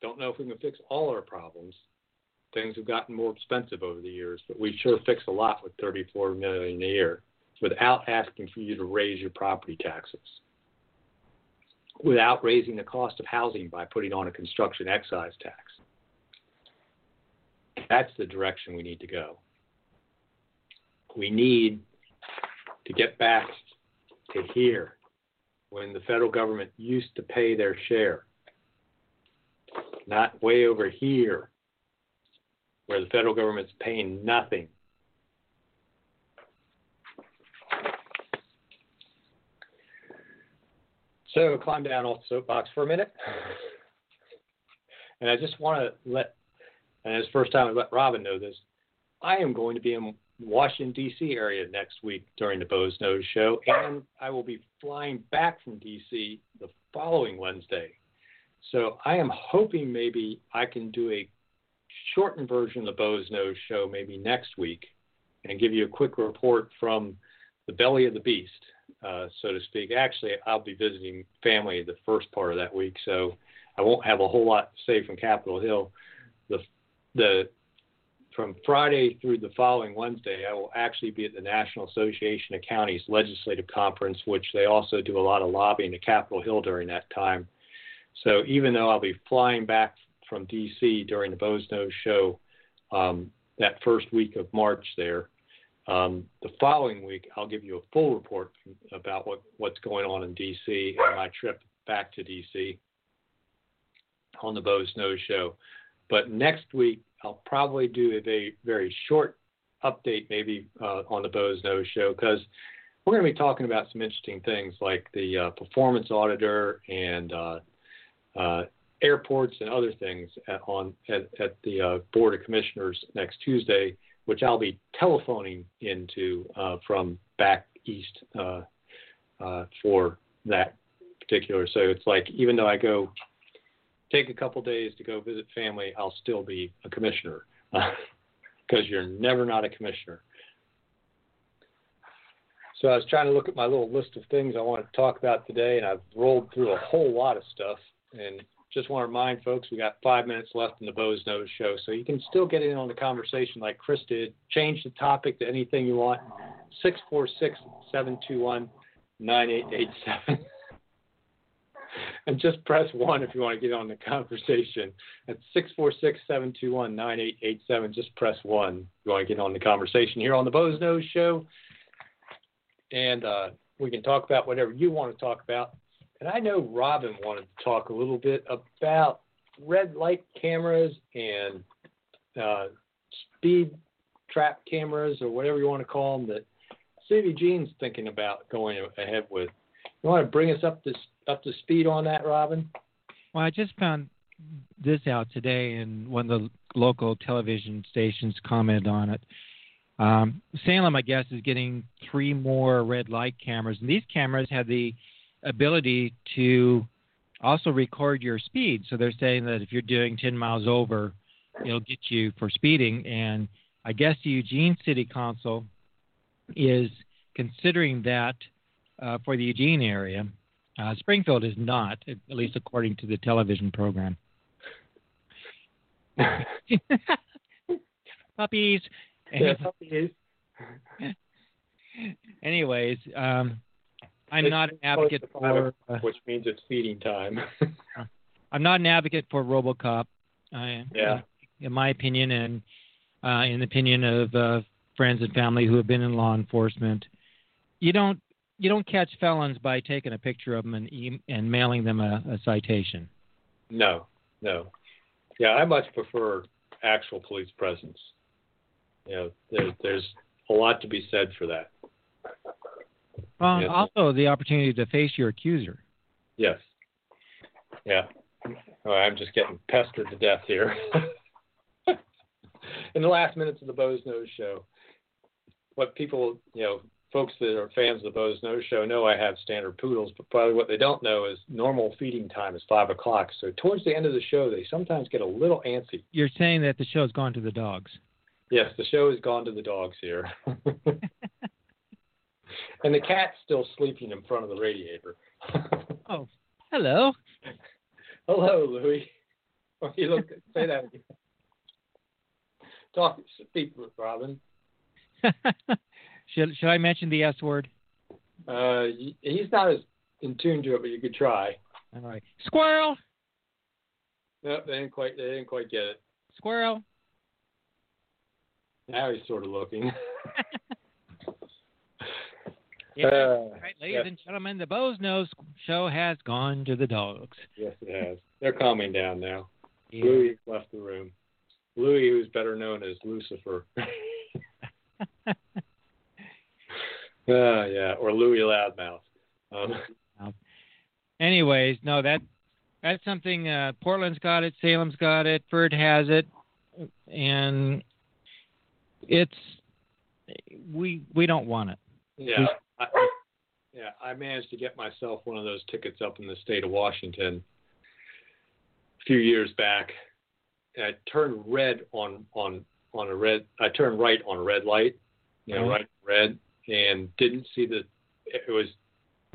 Don't know if we can fix all our problems. Things have gotten more expensive over the years, but we sure fix a lot with 34 million a year without asking for you to raise your property taxes without raising the cost of housing by putting on a construction excise tax. That's the direction we need to go. We need to get back to here when the federal government used to pay their share, not way over here where the federal government's paying nothing So climb down off the soapbox for a minute. And I just want to let, and it's the first time I let Robin know this, I am going to be in Washington, D.C. area next week during the Boze Noze show, and I will be flying back from D.C. the following Wednesday. So I am hoping maybe I can do a shortened version of the Boze Noze show maybe next week and give you a quick report from the belly of the beast uh, so to speak. Actually, I'll be visiting family the first part of that week, so I won't have a whole lot to say from Capitol Hill. The the from Friday through the following Wednesday, I will actually be at the National Association of Counties Legislative Conference, which they also do a lot of lobbying at Capitol Hill during that time. So even though I'll be flying back from D.C. during the Boze Noze show um, that first week of March there, um, the following week, I'll give you a full report about what, what's going on in D.C. and my trip back to D.C. on the Boze Noze Show. But next week, I'll probably do a very, very short update, maybe uh, on the Boze Noze Show, because we're going to be talking about some interesting things like the uh, performance auditor and uh, uh airports and other things at, on at, at the uh, Board of Commissioners next Tuesday which I'll be telephoning into uh, from back east uh, uh, for that particular. So it's like even though I go take a couple days to go visit family, I'll still be a commissioner because you're never not a commissioner. So I was trying to look at my little list of things I want to talk about today, and I've rolled through a whole lot of stuff. And just want to remind folks we got five minutes left in the Boze Noze show, so you can still get in on the conversation like Chris did. Change the topic to anything you want. 646 721 9887. And just press 1 if you want to get on the conversation. At 646 721 9887. Just press 1 if you want to get on the conversation here on the Boze Noze show. And uh, we can talk about whatever you want to talk about. And I know Robin wanted to talk a little bit about red light cameras and uh, speed trap cameras or whatever you want to call them that City Gene's thinking about going ahead with. You want to bring us up to up to speed on that, Robin? Well, I just found this out today, and one of the local television stations commented on it. Um, Salem, I guess, is getting three more red light cameras, and these cameras have the ability to also record your speed. So they're saying that if you're doing 10 miles over, it'll get you for speeding. And I guess the Eugene City Council is considering that uh, for the Eugene area. Uh, Springfield is not, at least according to the television program. puppies. Yeah, puppies. Anyways, um, I'm not an advocate for, uh, which means it's feeding time. I'm not an advocate for RoboCop. I, yeah. In my opinion, and uh, in the opinion of uh, friends and family who have been in law enforcement, you don't you don't catch felons by taking a picture of them and e- and mailing them a, a citation. No, no. Yeah, I much prefer actual police presence. You know, there, there's a lot to be said for that. Well, Yes. also the opportunity to face your accuser. Yes. Yeah. I'm just getting pestered to death here. In the last minutes of the Boze Noze Show, what people, you know, folks that are fans of the Boze Noze Show know I have standard poodles, but probably what they don't know is normal feeding time is five o'clock. So towards the end of the show, they sometimes get a little antsy. You're saying that the show's gone to the dogs. Yes, the show has gone to the dogs here. and the cat's still sleeping in front of the radiator. Oh, hello. Hello, Louis. Oh, you look. Say that again. Talk. Speak, Robin. should should I mention the S word? Uh, he's not as in tune to it, but you could try. All right. Squirrel. No, they didn't quite. They didn't quite get it. Squirrel. Now he's sort of looking. Yeah. Uh, right, ladies and gentlemen, the Boze Noze show has gone to the dogs. yes, it has. They're calming down now. Yeah. Louis left the room. Louis, who's better known as Lucifer. Uh, yeah, or Louis Loudmouth. Um, Anyways, no, that that's something. Uh, Portland's got it, Salem's got it, Ferd has it, and it's we we don't want it. Yeah, I, yeah. I managed to get myself one of those tickets up in the state of Washington a few years back. I turned red on on on a red. I turned right on a red light, you know, Uh-huh. right red, and didn't see the. It was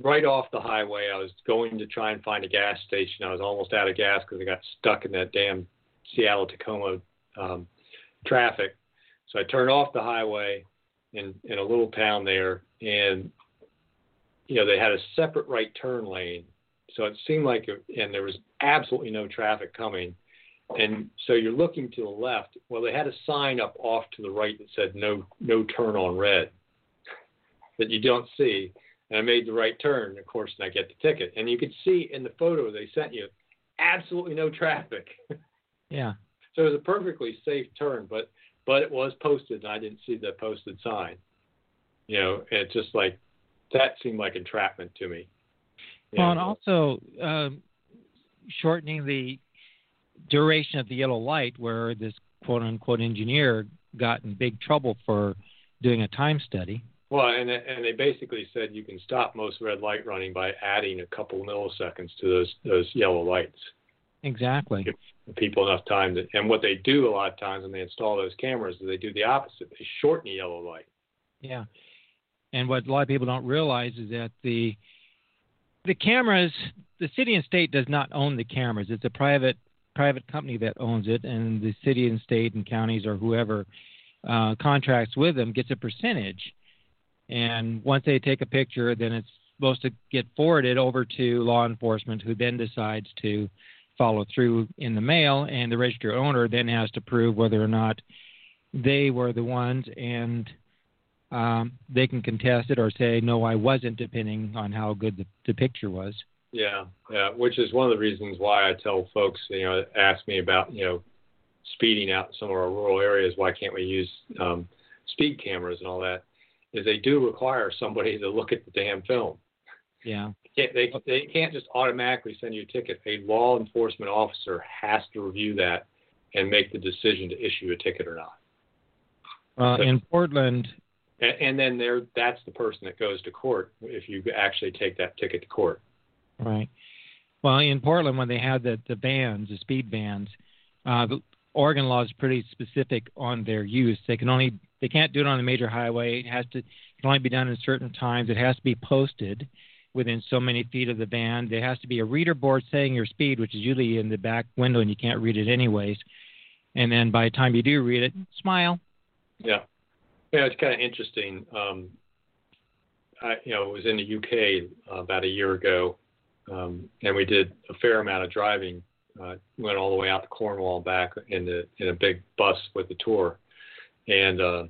right off the highway. I was going to try and find a gas station. I was almost out of gas because I got stuck in that damn Seattle Tacoma um, traffic. So I turned off the highway in in a little town there, and you know they had a separate right turn lane, so it seemed like it, and there was absolutely no traffic coming, and so you're looking to the left. Well, they had a sign up off to the right that said no no turn on red, that you don't see. And I made the right turn, of course, and I get the ticket. And you could see in the photo they sent you, absolutely no traffic. Yeah. So it was a perfectly safe turn, but but it was posted, and I didn't see the posted sign. You know, it's just like that seemed like entrapment to me. You Well, and also um, shortening the duration of the yellow light, where this quote unquote engineer got in big trouble for doing a time study. well, and and they basically said you can stop most red light running by adding a couple milliseconds to those those yellow lights. Exactly. People enough time to, and what they do a lot of times when they install those cameras is they do the opposite. They shorten the yellow light. Yeah. And what a lot of people don't realize is that the the cameras, the city and state does not own the cameras. It's a private private company that owns it, and the city and state and counties or whoever uh, contracts with them gets a percentage. And once they take a picture, then it's supposed to get forwarded over to law enforcement, who then decides to follow through in the mail, and the registered owner then has to prove whether or not they were the ones and um, they can contest it or say no i wasn't depending on how good the, the picture was Yeah, yeah, which is one of the reasons why I tell folks, you know, ask me about, you know, speeding out in some of our rural areas. Why can't we use um, speed cameras and all that? Is they do require somebody to look at the damn film. yeah Can't, they they can't just automatically send you a ticket. A law enforcement officer has to review that and make the decision to issue a ticket or not. well Okay. in portland And, and then there, that's the person that goes to court if you actually take that ticket to court. right well in portland when they had the the bans the speed bans uh the oregon law is pretty specific on their use they can only they can't do it on a major highway it has to it can only be done in certain times it has to be posted within so many feet of the van. There has to be a reader board saying your speed which is usually in the back window and you can't read it anyways. And then by the time you do read it smile. Yeah, yeah, it's kind of interesting. Um, I, you know, was in the UK uh, about a year ago, um, and we did a fair amount of driving. Uh, went all the way out to Cornwall and back in the in a big bus with the tour, and uh,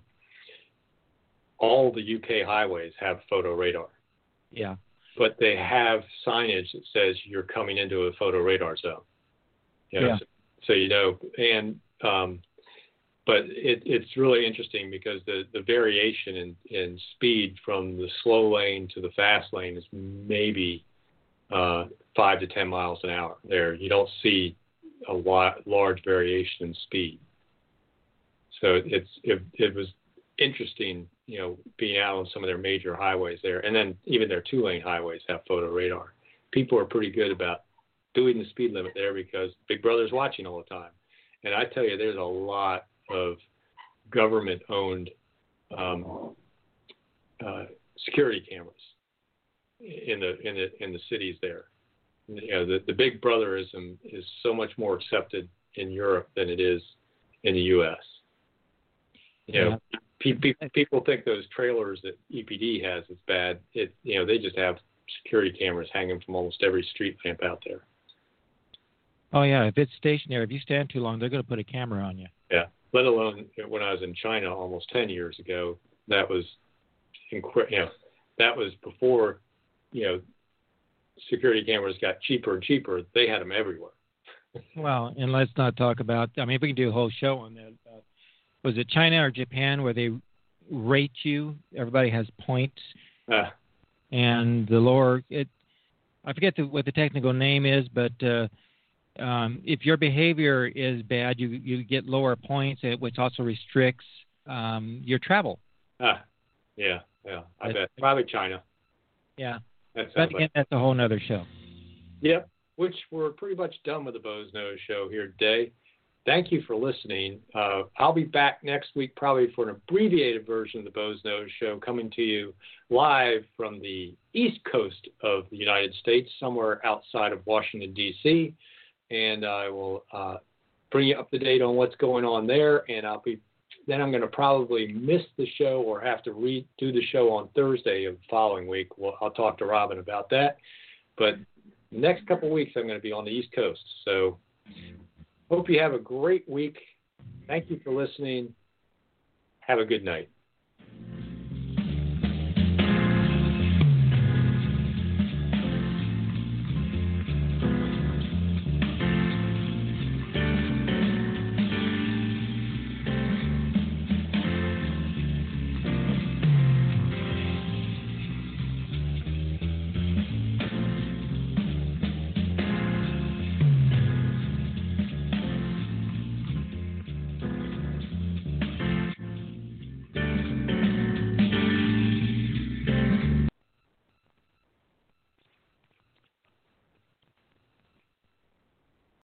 all the UK highways have photo radar, yeah but they have signage that says you're coming into a photo radar zone. You know, Yeah. so, so you know, and um, but it, it's really interesting because the, the variation in, in speed from the slow lane to the fast lane is maybe uh, five to ten miles an hour. There, you don't see a lot, large variation in speed. So it's it, it was interesting, you know, being out on some of their major highways there, and then even their two lane highways have photo radar. People are pretty good about doing the speed limit there because Big Brother's watching all the time. And I tell you, there's a lot of government owned um, uh, security cameras in the in the in the cities there. You know, the, the Big Brotherism is so much more accepted in Europe than it is in the U.S. You know, yeah. Pe- pe- people think those trailers that EPD has is bad. It you know they just have security cameras hanging from almost every street lamp out there. Oh yeah, if it's stationary, if you stand too long, they're going to put a camera on you. Yeah, let alone when I was in China almost ten years ago. That was, incre- you know, that was before, you know, security cameras got cheaper and cheaper. They had them everywhere. well, and let's not talk about. I mean, if we can do a whole show on that. Uh, was it China or Japan where they rate you? Everybody has points, uh, and the lower it. I forget the, what the technical name is, but uh, um, if your behavior is bad, you you get lower points, which also restricts um, your travel. Ah, yeah, yeah, I bet probably China. Yeah, that but again, like... that's a whole other show. Yep, which we're pretty much done with the Boze Noze show here today. Thank you for listening. Uh, I'll be back next week, probably for an abbreviated version of the Boze Noze show, coming to you live from the east coast of the United States, somewhere outside of Washington D.C and I will uh, bring you up to date on what's going on there. And I'll be then I'm going to probably miss the show or have to redo the show on Thursday of the following week. Well, I'll talk to Robin about that. But next couple weeks I'm going to be on the East Coast. So hope you have a great week. Thank you for listening. Have a good night.